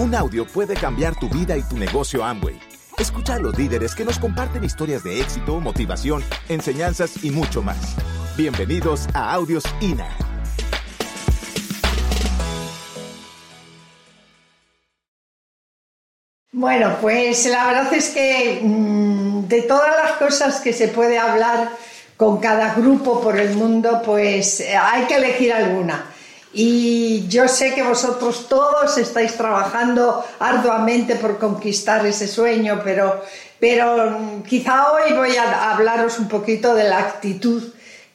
Un audio puede cambiar tu vida y tu negocio Amway. Escucha a los líderes que nos comparten historias de éxito, motivación, enseñanzas y mucho más. Bienvenidos a Audios INA. Bueno, pues la verdad es que mmm, de todas las cosas que se puede hablar con cada grupo por el mundo, pues eh, hay que elegir alguna. Y yo sé que vosotros todos estáis trabajando arduamente por conquistar ese sueño, pero, pero mm, quizá hoy voy a hablaros un poquito de la actitud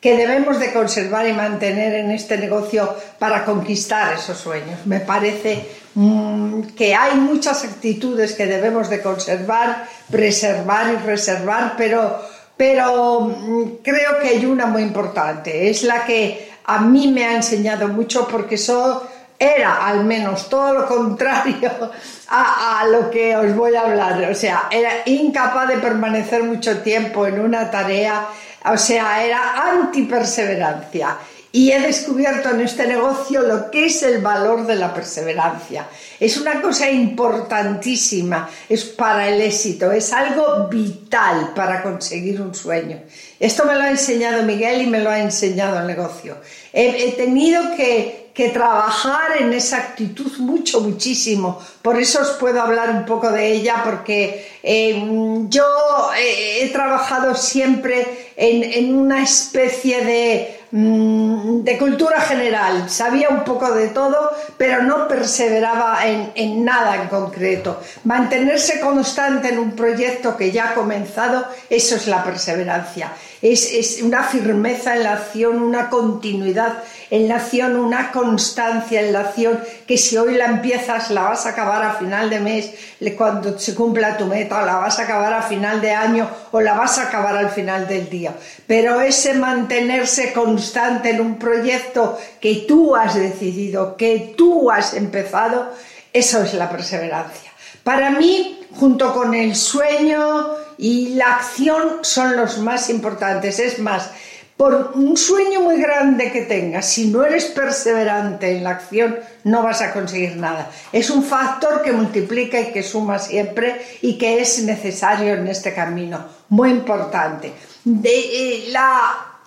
que debemos de conservar y mantener en este negocio para conquistar esos sueños. Me parece mmm, que hay muchas actitudes que debemos de conservar, preservar y reservar, pero, pero mmm, creo que hay una muy importante, es la que a mí me ha enseñado mucho porque eso era al menos todo lo contrario a, lo que os voy a hablar. O sea, era incapaz de permanecer mucho tiempo en una tarea, o sea, era antiperseverancia. Y he descubierto en este negocio lo que es el valor de la perseverancia. Es una cosa importantísima, es para el éxito, es algo vital para conseguir un sueño. Esto me lo ha enseñado Miguel y me lo ha enseñado el negocio. He, tenido que, trabajar en esa actitud mucho, muchísimo. Por eso os puedo hablar un poco de ella, porque eh, yo he, trabajado siempre en una especie de mm, de cultura general, sabía un poco de todo, pero no perseveraba en, en, nada en concreto. Mantenerse constante en un proyecto que ya ha comenzado, eso es la perseverancia. Es, es una firmeza en la acción, una continuidad en la acción, una constancia en la acción, que si hoy la empiezas la vas a acabar a final de mes, cuando se cumpla tu meta, o la vas a acabar a final de año o la vas a acabar al final del día. Pero ese mantenerse constante en un proyecto que tú has decidido, que tú has empezado, eso es la perseverancia. Para mí, junto con el sueño y la acción, son los más importantes. Es más, por un sueño muy grande que tengas, si no eres perseverante en la acción, no vas a conseguir nada. Es un factor que multiplica y que suma siempre y que es necesario en este camino. Muy importante. De, eh, la,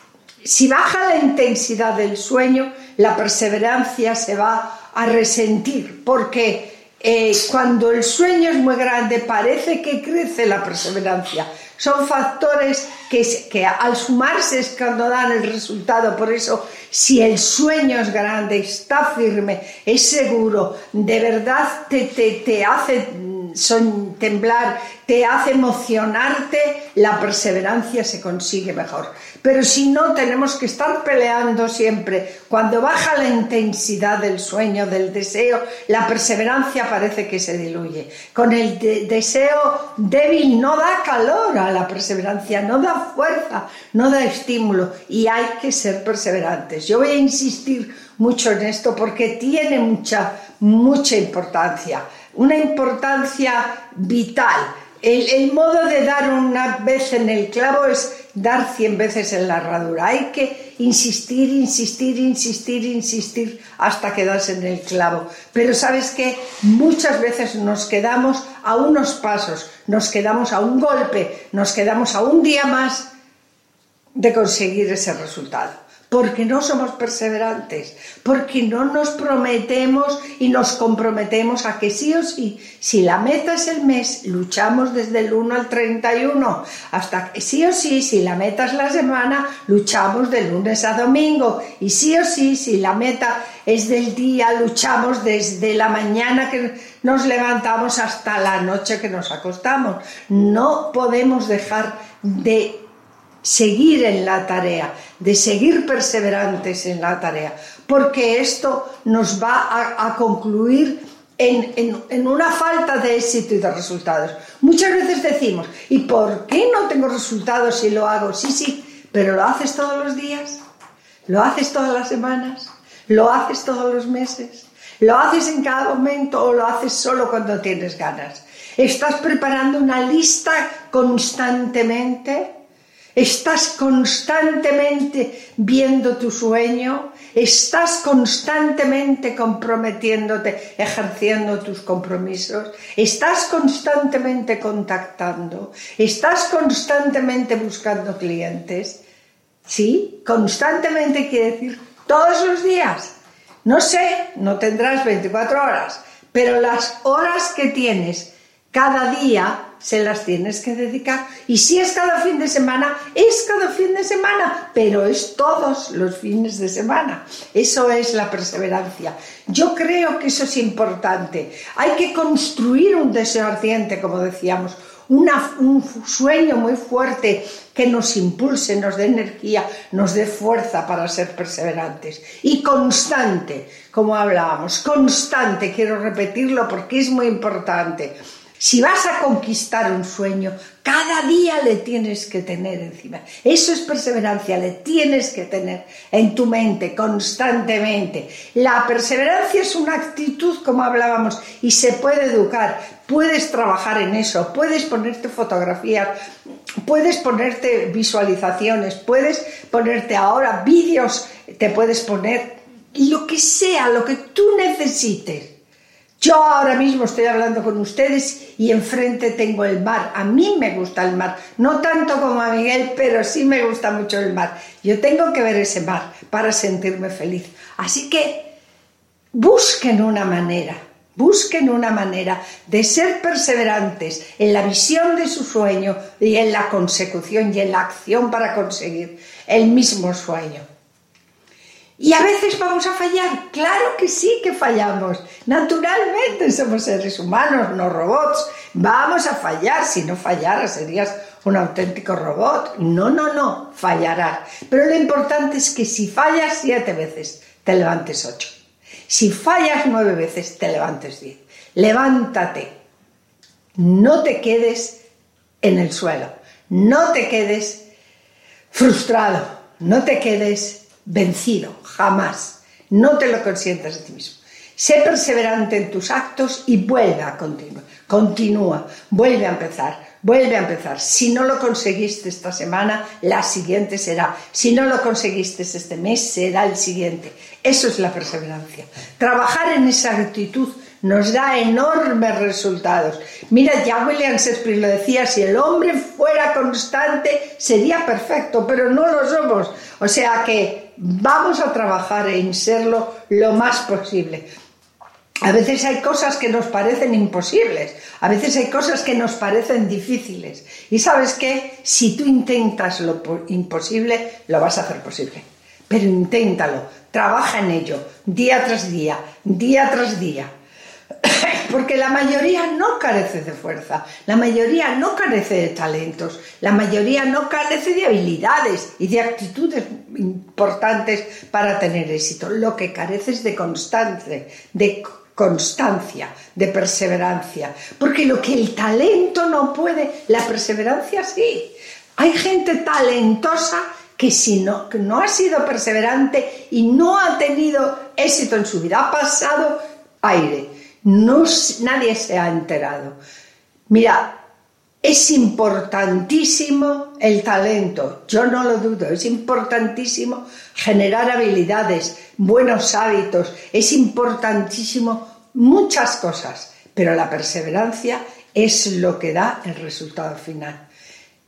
si baja la intensidad del sueño, la perseverancia se va a resentir, porque eh, cuando el sueño es muy grande parece que crece la perseverancia. Son factores que, que, al sumarse es cuando dan el resultado. Por eso, si el sueño es grande, está firme, es seguro, de verdad te, te, te hace son, temblar, te hace emocionarte, la perseverancia se consigue mejor. Pero si no, tenemos que estar peleando siempre. Cuando baja la intensidad del sueño, del deseo, la perseverancia parece que se diluye. Con el de deseo débil no da calor a la perseverancia, no da fuerza, no da estímulo y hay que ser perseverantes. Yo voy a insistir mucho en esto porque tiene mucha, mucha importancia, una importancia vital el, modo de dar una vez en el clavo es dar cien veces en la herradura. Hay que insistir, insistir, insistir, insistir hasta quedarse en el clavo. Pero sabes que muchas veces nos quedamos a unos pasos, nos quedamos a un golpe, nos quedamos a un día más de conseguir ese resultado porque no somos perseverantes, porque no nos prometemos y nos comprometemos a que sí o sí, si la meta es el mes, luchamos desde el 1 al 31, hasta que sí o sí, si la meta es la semana, luchamos de lunes a domingo, y sí o sí, si la meta es del día, luchamos desde la mañana que nos levantamos hasta la noche que nos acostamos. No podemos dejar de seguir en la tarea, de seguir perseverantes en la tarea, porque esto nos va a, concluir en, en, una falta de éxito y de resultados. Muchas veces decimos, ¿y por qué no tengo resultados si lo hago? Sí, sí, pero lo haces todos los días, lo haces todas las semanas, lo haces todos los meses, lo haces en cada momento o lo haces solo cuando tienes ganas. Estás preparando una lista constantemente Estás constantemente viendo tu sueño, estás constantemente comprometiéndote, ejerciendo tus compromisos, estás constantemente contactando, estás constantemente buscando clientes. Sí, constantemente quiere decir todos los días. No sé, no tendrás 24 horas, pero las horas que tienes cada día se las tienes que dedicar. Y si es cada fin de semana, es cada fin de semana, pero es todos los fines de semana. Eso es la perseverancia. Yo creo que eso es importante. Hay que construir un deseo ardiente, como decíamos, un sueño muy fuerte que nos impulse, nos dé energía, nos dé fuerza para ser perseverantes. Y constante, como hablábamos, constante, quiero repetirlo porque es muy importante si vas a conquistar un sueño, cada día le tienes que tener encima. Eso es perseverancia, le tienes que tener en tu mente constantemente. La perseverancia es una actitud, como hablábamos, y se puede educar. Puedes trabajar en eso, puedes ponerte fotografías, puedes ponerte visualizaciones, puedes ponerte ahora vídeos, te puedes poner lo que sea, lo que tú necesites yo ahora mismo estoy hablando con ustedes y enfrente tengo el mar. A mí me gusta el mar, no tanto como a Miguel, pero sí me gusta mucho el mar. Yo tengo que ver ese mar para sentirme feliz. Así que busquen una manera, busquen una manera de ser perseverantes en la visión de su sueño y en la consecución y en la acción para conseguir el mismo sueño. Y a veces vamos a fallar, claro que sí que fallamos. Naturalmente somos seres humanos, no robots. Vamos a fallar, si no fallaras serías un auténtico robot. No, no, no, fallarás. Pero lo importante es que si fallas siete veces, te levantes ocho. Si fallas nueve veces, te levantes diez. Levántate. No te quedes en el suelo. No te quedes frustrado. No te quedes vencido, jamás. No te lo consientas de ti mismo. Sé perseverante en tus actos y vuelve a continuar. Continúa, vuelve a empezar, vuelve a empezar. Si no lo conseguiste esta semana, la siguiente será. Si no lo conseguiste este mes, será el siguiente. Eso es la perseverancia. Trabajar en esa actitud nos da enormes resultados. Mira, ya William Shakespeare lo decía, si el hombre fuera constante sería perfecto, pero no lo somos. O sea que vamos a trabajar en serlo lo más posible. A veces hay cosas que nos parecen imposibles, a veces hay cosas que nos parecen difíciles. Y sabes qué, si tú intentas lo imposible, lo vas a hacer posible. Pero inténtalo, trabaja en ello, día tras día, día tras día. Porque la mayoría no carece de fuerza, la mayoría no carece de talentos, la mayoría no carece de habilidades y de actitudes importantes para tener éxito. Lo que carece es de constancia, de constancia, de perseverancia. Porque lo que el talento no puede, la perseverancia sí. Hay gente talentosa que si no, que no ha sido perseverante y no ha tenido éxito en su vida, ha pasado aire no, nadie se ha enterado. Mira, es importantísimo el talento, yo no lo dudo, es importantísimo generar habilidades, buenos hábitos, es importantísimo muchas cosas, pero la perseverancia es lo que da el resultado final.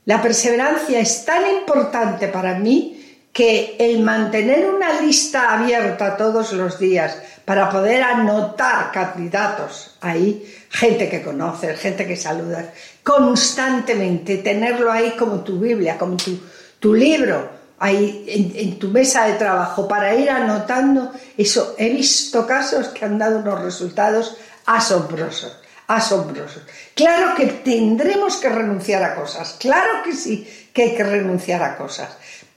La perseverancia es tan importante para mí que el mantener una lista abierta todos los días para poder anotar candidatos ahí, gente que conoces, gente que saludas, constantemente tenerlo ahí como tu Biblia, como tu, libro, ahí en, en, tu mesa de trabajo, para ir anotando eso. He visto casos que han dado unos resultados asombrosos, asombrosos. Claro que tendremos que renunciar a cosas, claro que sí que hay que renunciar a cosas,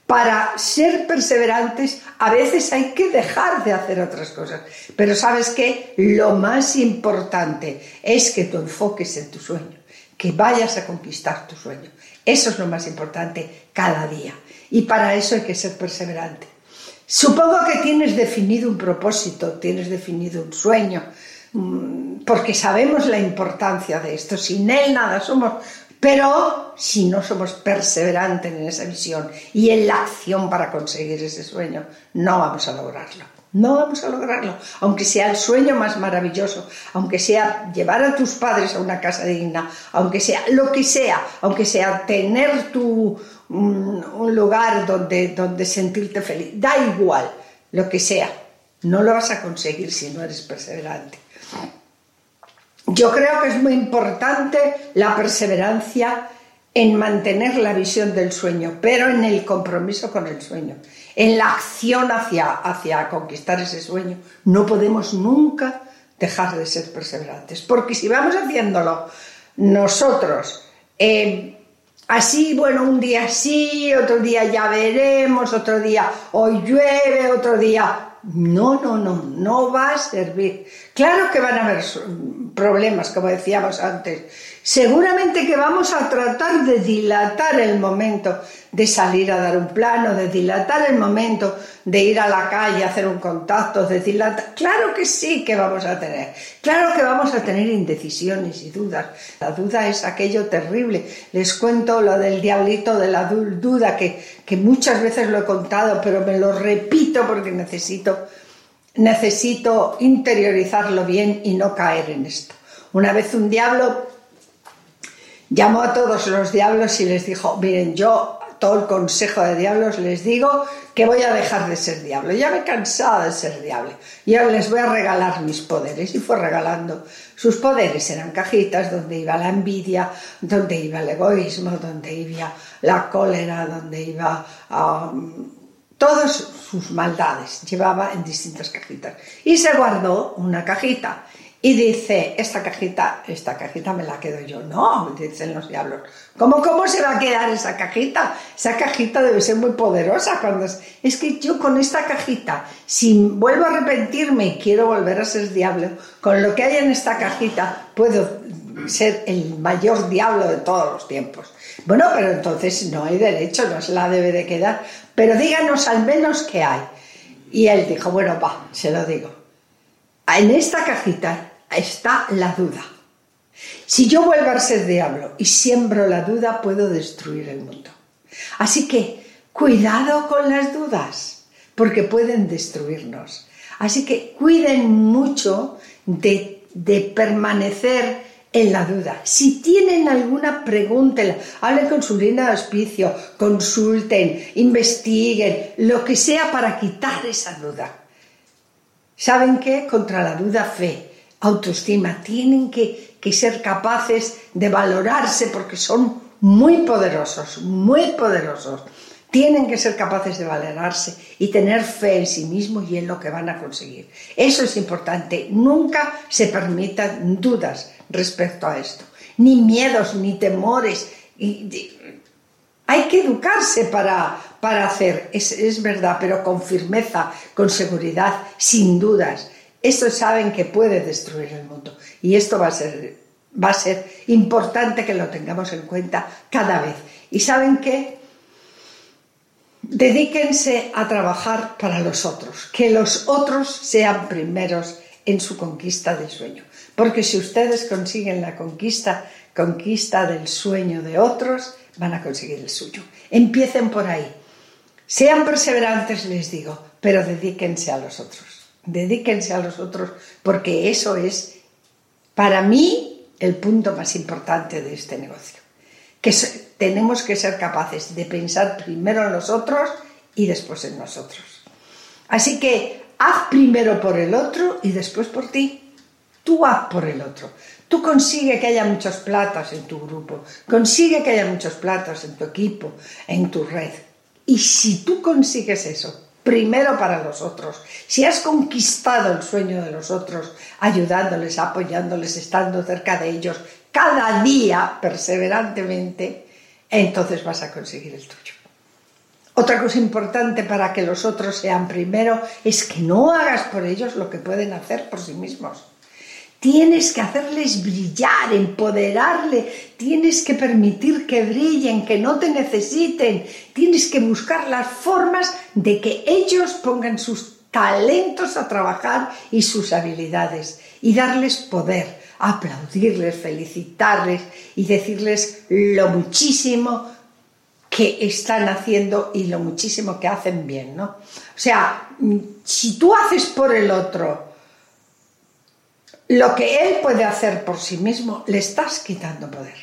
para ser perseverantes a veces hay que dejar de hacer otras cosas. Pero sabes qué? Lo más importante es que tú enfoques en tu sueño, que vayas a conquistar tu sueño. Eso es lo más importante cada día. Y para eso hay que ser perseverante. Supongo que tienes definido un propósito, tienes definido un sueño, mm, porque sabemos la importancia de esto. Sin él nada somos Pero si no somos perseverantes en esa visión y en la acción para conseguir ese sueño, no vamos a lograrlo. No vamos a lograrlo, aunque sea el sueño más maravilloso, aunque sea llevar a tus padres a una casa digna, aunque sea lo que sea, aunque sea tener tu, un lugar donde, donde sentirte feliz, da igual lo que sea, no lo vas a conseguir si no eres perseverante. Yo creo que es muy importante la perseverancia en mantener la visión del sueño, pero en el compromiso con el sueño, en la acción hacia, hacia conquistar ese sueño. No podemos nunca dejar de ser perseverantes, porque si vamos haciéndolo nosotros, eh, así, bueno, un día sí, otro día ya veremos, otro día hoy llueve, otro día no, no, no, no va a servir. Claro que van a haber problemas, como decíamos antes. Seguramente que vamos a tratar de dilatar el momento de salir a dar un plano, de dilatar el momento de ir a la calle a hacer un contacto, de dilatar. Claro que sí que vamos a tener. Claro que vamos a tener indecisiones y dudas. La duda es aquello terrible. Les cuento lo del diablito de la duda, que, que muchas veces lo he contado, pero me lo repito porque necesito, necesito interiorizarlo bien y no caer en esto. Una vez un diablo llamó a todos los diablos y les dijo, miren, yo todo el consejo de diablos les digo que voy a dejar de ser diablo. Ya me he cansado de ser diablo. Y les voy a regalar mis poderes. Y fue regalando sus poderes. Eran cajitas donde iba la envidia, donde iba el egoísmo, donde iba la cólera, donde iba... Todas sus maldades llevaba en distintas cajitas. Y se guardó una cajita y dice, esta cajita, esta cajita me la quedo yo. No, dicen los diablos. ¿Cómo, ¿Cómo se va a quedar esa cajita? Esa cajita debe ser muy poderosa. Cuando es... es que yo con esta cajita, si vuelvo a arrepentirme y quiero volver a ser diablo, con lo que hay en esta cajita puedo ser el mayor diablo de todos los tiempos. Bueno, pero entonces no hay derecho, no se la debe de quedar. Pero díganos al menos qué hay. Y él dijo, bueno, va, se lo digo. En esta cajita está la duda. Si yo vuelvo a ser diablo y siembro la duda, puedo destruir el mundo. Así que cuidado con las dudas, porque pueden destruirnos. Así que cuiden mucho de, permanecer en la duda. Si tienen alguna pregunta, hablen con su línea de auspicio, consulten, investiguen, lo que sea para quitar esa duda. ¿Saben qué? Contra la duda, fe autoestima, tienen que, ser capaces de valorarse porque son muy poderosos, muy poderosos. Tienen que ser capaces de valorarse y tener fe en sí mismos y en lo que van a conseguir. Eso es importante. Nunca se permitan dudas respecto a esto. Ni miedos, ni temores. hay que educarse para, para hacer, es, es verdad, pero con firmeza, con seguridad, sin dudas. Estos saben que puede destruir el mundo y esto va a ser, va a ser importante que lo tengamos en cuenta cada vez. Y saben que dedíquense a trabajar para los otros, que los otros sean primeros en su conquista del sueño. Porque si ustedes consiguen la conquista, conquista del sueño de otros, van a conseguir el suyo. Empiecen por ahí. Sean perseverantes, les digo, pero dedíquense a los otros dedíquense a los otros, porque eso es, para mí, el punto más importante de este negocio. Que tenemos que ser capaces de pensar primero en los otros y después en nosotros. Así que haz primero por el otro y después por ti. Tú haz por el otro. Tú consigue que haya muchos platos en tu grupo, consigue que haya muchos platos en tu equipo, en tu red. Y si tú consigues eso, primero para los otros. Si has conquistado el sueño de los otros, ayudándoles, apoyándoles, estando cerca de ellos cada día perseverantemente, entonces vas a conseguir el tuyo. Otra cosa importante para que los otros sean primero es que no hagas por ellos lo que pueden hacer por sí mismos. Tienes que hacerles brillar, empoderarle, tienes que permitir que brillen, que no te necesiten, tienes que buscar las formas de que ellos pongan sus talentos a trabajar y sus habilidades. Y darles poder, aplaudirles, felicitarles y decirles lo muchísimo que están haciendo y lo muchísimo que hacen bien, ¿no? O sea, si tú haces por el otro lo que él puede hacer por sí mismo, le estás quitando poder.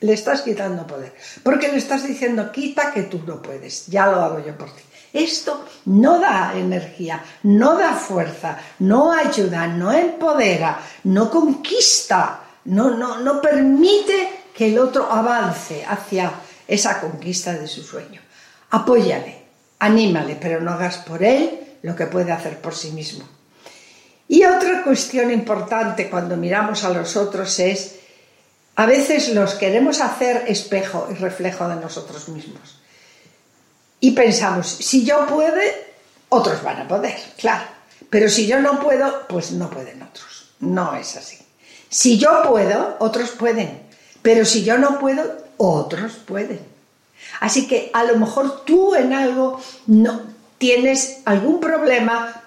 Le estás quitando poder. Porque le estás diciendo, quita que tú no puedes, ya lo hago yo por ti. Esto no da energía, no da fuerza, no ayuda, no empodera, no conquista, no, no, no permite que el otro avance hacia esa conquista de su sueño. Apóyale, anímale, pero no hagas por él lo que puede hacer por sí mismo. Y otra cuestión importante cuando miramos a los otros es, a veces los queremos hacer espejo y reflejo de nosotros mismos. Y pensamos, si yo puede, otros van a poder, claro. Pero si yo no puedo, pues no pueden otros. No es así. Si yo puedo, otros pueden. Pero si yo no puedo, otros pueden. Así que a lo mejor tú en algo no tienes algún problema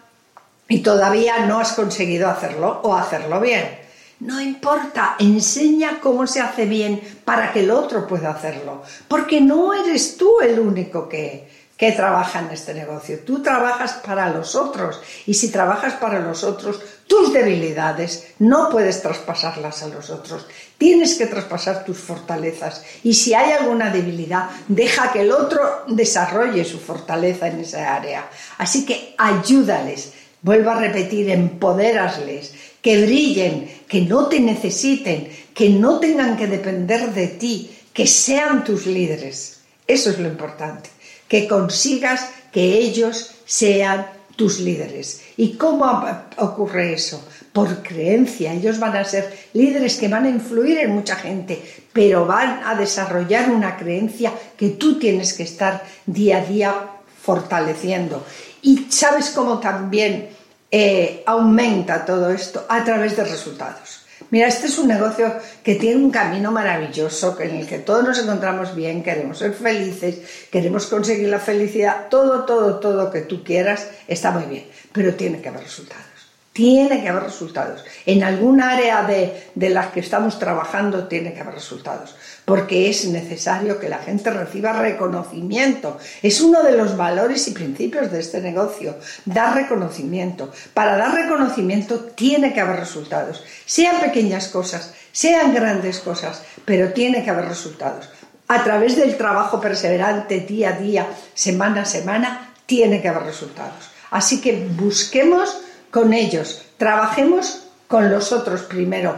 y todavía no has conseguido hacerlo o hacerlo bien. No importa, enseña cómo se hace bien para que el otro pueda hacerlo, porque no eres tú el único que, que trabaja en este negocio. Tú trabajas para los otros y si trabajas para los otros, tus debilidades no puedes traspasarlas a los otros. Tienes que traspasar tus fortalezas y si hay alguna debilidad, deja que el otro desarrolle su fortaleza en esa área. Así que ayúdales. Vuelvo a repetir, empodérasles, que brillen, que no te necesiten, que no tengan que depender de ti, que sean tus líderes. Eso es lo importante que consigas que ellos sean tus líderes. ¿Y cómo ocurre eso? Por creencia. Ellos van a ser líderes que van a influir en mucha gente, pero van a desarrollar una creencia que tú tienes que estar día a día fortaleciendo. Y sabes cómo también eh, aumenta todo esto a través de resultados. Mira, este es un negocio que tiene un camino maravilloso, en el que todos nos encontramos bien, queremos ser felices, queremos conseguir la felicidad, todo, todo, todo que tú quieras está muy bien, pero tiene que haber resultados. Tiene que haber resultados. En algún área de, de las que estamos trabajando tiene que haber resultados, porque es necesario que la gente reciba reconocimiento. Es uno de los valores y principios de este negocio, dar reconocimiento. Para dar reconocimiento tiene que haber resultados, sean pequeñas cosas, sean grandes cosas, pero tiene que haber resultados. A través del trabajo perseverante día a día, semana a semana, tiene que haber resultados. Así que busquemos con ellos, trabajemos con los otros primero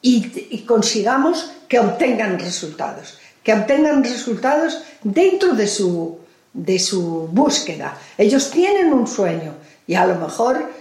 y, consigamos que obtengan resultados, que obtengan resultados dentro de su, de su búsqueda. Ellos tienen un sueño y a lo mejor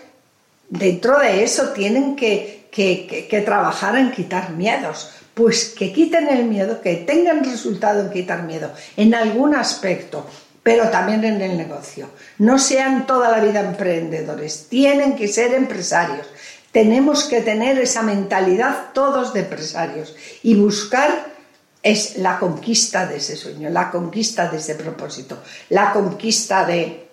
dentro de eso tienen que, que, que, trabajar en quitar miedos. Pues que quiten el miedo, que tengan resultado en quitar miedo en algún aspecto, pero también en el negocio. No sean toda la vida emprendedores, tienen que ser empresarios. Tenemos que tener esa mentalidad todos de empresarios y buscar es la conquista de ese sueño, la conquista de ese propósito, la conquista de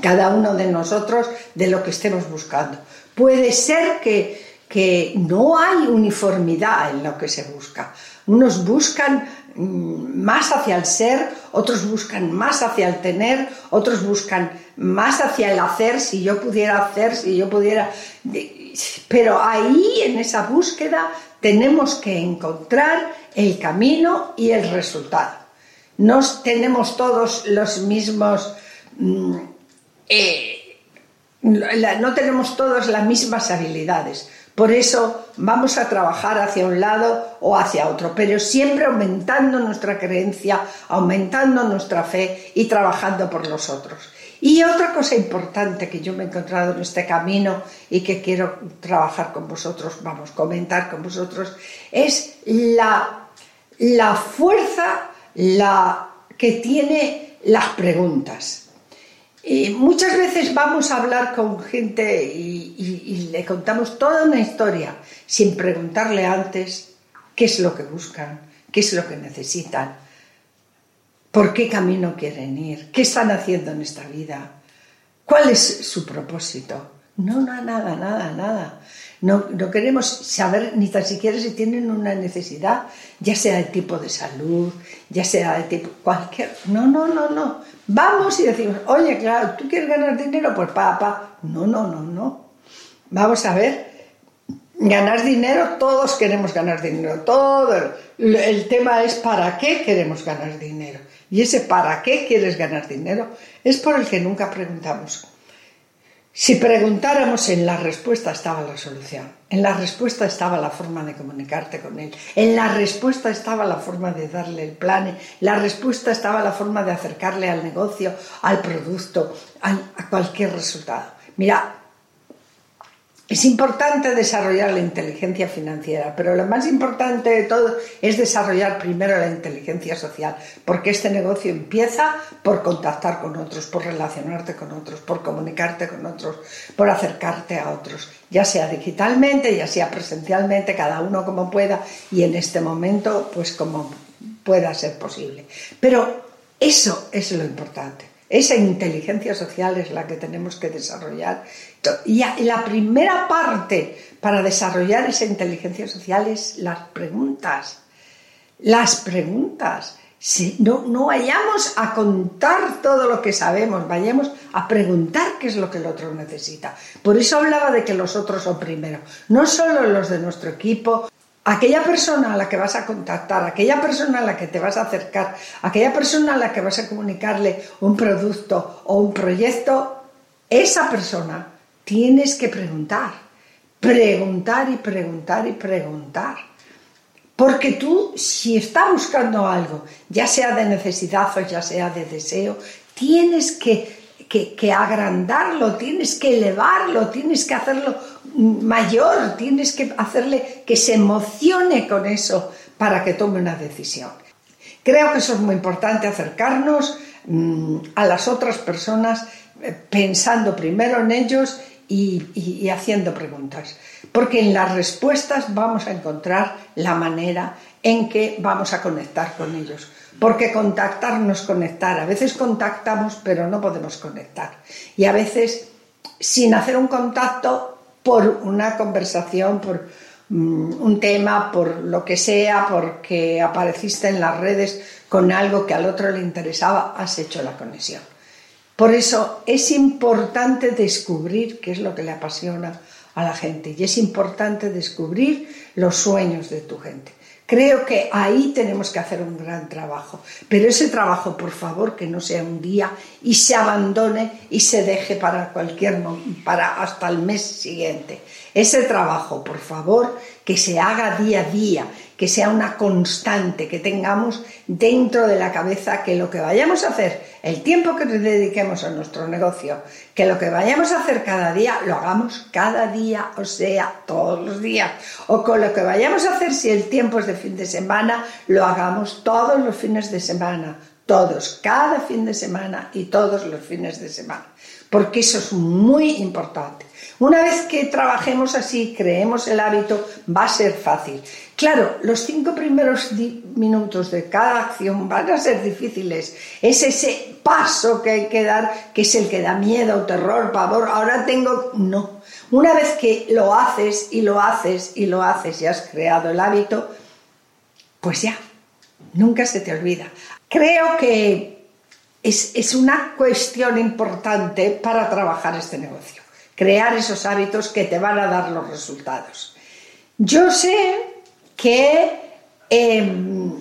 cada uno de nosotros de lo que estemos buscando. Puede ser que, que no hay uniformidad en lo que se busca. Unos buscan más hacia el ser, otros buscan más hacia el tener, otros buscan más hacia el hacer, si yo pudiera hacer, si yo pudiera... Pero ahí, en esa búsqueda, tenemos que encontrar el camino y el resultado. No tenemos todos los mismos... Mm, eh, no tenemos todos las mismas habilidades. Por eso vamos a trabajar hacia un lado o hacia otro, pero siempre aumentando nuestra creencia, aumentando nuestra fe y trabajando por los otros. Y otra cosa importante que yo me he encontrado en este camino y que quiero trabajar con vosotros, vamos, comentar con vosotros, es la, la fuerza la, que tiene las preguntas. Y muchas veces vamos a hablar con gente y, le contamos toda una historia sin preguntarle antes qué es lo que buscan, qué es lo que necesitan, por qué camino quieren ir, qué están haciendo en esta vida, cuál es su propósito, No, no, nada, nada, nada. No, no, queremos saber ni tan siquiera si tienen una necesidad, ya sea de tipo de salud, ya sea de tipo cualquier. No, no, no, no. Vamos y decimos, oye, claro, ¿tú quieres ganar dinero? Pues papá. No, no, no, no. Vamos a ver. Ganar dinero, todos queremos ganar dinero. Todo. El tema es para qué queremos ganar dinero. Y ese para qué quieres ganar dinero es por el que nunca preguntamos. Si preguntáramos, en la respuesta estaba la solución, en la respuesta estaba la forma de comunicarte con él, en la respuesta estaba la forma de darle el plan, la respuesta estaba la forma de acercarle al negocio, al producto, a cualquier resultado. Mira, es importante desarrollar la inteligencia financiera, pero lo más importante de todo es desarrollar primero la inteligencia social, porque este negocio empieza por contactar con otros, por relacionarte con otros, por comunicarte con otros, por acercarte a otros, ya sea digitalmente, ya sea presencialmente, cada uno como pueda y en este momento pues como pueda ser posible. Pero eso es lo importante. Esa inteligencia social es la que tenemos que desarrollar. Y la primera parte para desarrollar esa inteligencia social es las preguntas. Las preguntas. Si no, no vayamos a contar todo lo que sabemos, vayamos a preguntar qué es lo que el otro necesita. Por eso hablaba de que los otros son primero, no solo los de nuestro equipo, aquella persona a la que vas a contactar, aquella persona a la que te vas a acercar, aquella persona a la que vas a comunicarle un producto o un proyecto, esa persona tienes que preguntar, preguntar y preguntar y preguntar. Porque tú, si está buscando algo, ya sea de necesidad o ya sea de deseo, tienes que que, agrandarlo, tienes que elevarlo, tienes que hacerlo mayor, tienes que hacerle que se emocione con eso para que tome una decisión. Creo que eso es muy importante, acercarnos mm, a las otras personas eh, pensando primero en ellos y, haciendo preguntas, porque en las respuestas vamos a encontrar la manera en que vamos a conectar con ellos. Porque contactar no es conectar. A veces contactamos, pero no podemos conectar. Y a veces, sin hacer un contacto, por una conversación, por mm, un tema, por lo que sea, porque apareciste en las redes con algo que al otro le interesaba, has hecho la conexión. Por eso es importante descubrir qué es lo que le apasiona a la gente y es importante descubrir los sueños de tu gente. Creo que ahí tenemos que hacer un gran trabajo, pero ese trabajo, por favor, que no sea un día y se abandone y se deje para cualquier para hasta el mes siguiente. Ese trabajo, por favor, que se haga día a día, que sea una constante, que tengamos dentro de la cabeza que lo que vayamos a hacer, el tiempo que dediquemos a nuestro negocio, que lo que vayamos a hacer cada día, lo hagamos cada día, o sea, todos los días. O con lo que vayamos a hacer si el tiempo es de fin de semana, lo hagamos todos los fines de semana, todos, cada fin de semana y todos los fines de semana. Porque eso es muy importante. Una vez que trabajemos así, creemos el hábito, va a ser fácil. Claro, los cinco primeros minutos de cada acción van a ser difíciles. Es ese paso que hay que dar, que es el que da miedo, terror, pavor. Ahora tengo... No. Una vez que lo haces y lo haces y lo haces y has creado el hábito, pues ya, nunca se te olvida. Creo que es, es una cuestión importante para trabajar este negocio crear esos hábitos que te van a dar los resultados. Yo sé que em,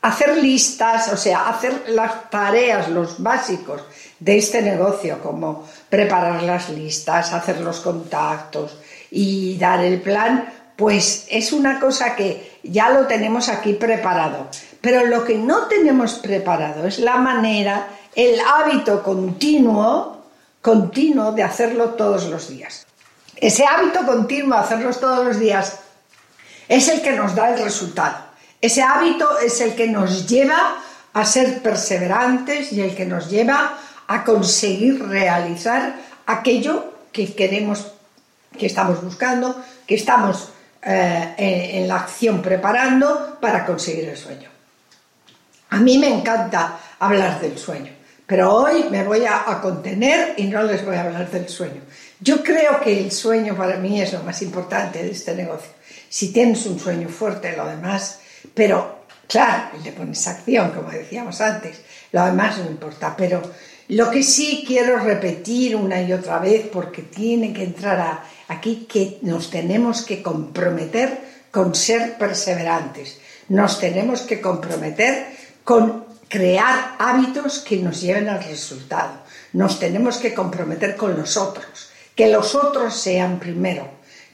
hacer listas, o sea, hacer las tareas, los básicos de este negocio, como preparar las listas, hacer los contactos y dar el plan, pues es una cosa que ya lo tenemos aquí preparado. Pero lo que no tenemos preparado es la manera, el hábito continuo continuo de hacerlo todos los días. Ese hábito continuo de hacerlos todos los días es el que nos da el resultado. Ese hábito es el que nos lleva a ser perseverantes y el que nos lleva a conseguir realizar aquello que queremos, que estamos buscando, que estamos eh, en la acción preparando para conseguir el sueño. A mí me encanta hablar del sueño Pero hoy me voy a, contener y no les voy a hablar del sueño. Yo creo que el sueño para mí es lo más importante de este negocio. Si tienes un sueño fuerte, lo demás, pero claro, le pones acción, como decíamos antes, lo demás no importa, pero lo que sí quiero repetir una y otra vez, porque tiene que entrar a, aquí, que nos tenemos que comprometer con ser perseverantes, nos tenemos que comprometer con crear hábitos que nos lleven al resultado, nos tenemos que comprometer con los otros, que los otros sean primero,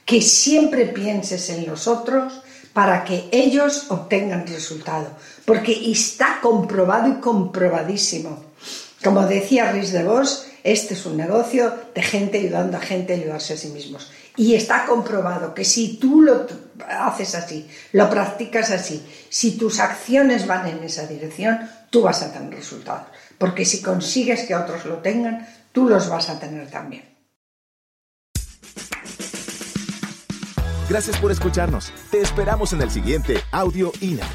que siempre pienses en los otros para que ellos obtengan resultado, porque está comprobado y comprobadísimo como decía Riz de Vos, este es un negocio de gente ayudando a gente a ayudarse a sí mismos. Y está comprobado que si tú lo haces así, lo practicas así, si tus acciones van en esa dirección, tú vas a tener resultados. Porque si consigues que otros lo tengan, tú los vas a tener también. Gracias por escucharnos. Te esperamos en el siguiente Audio INA.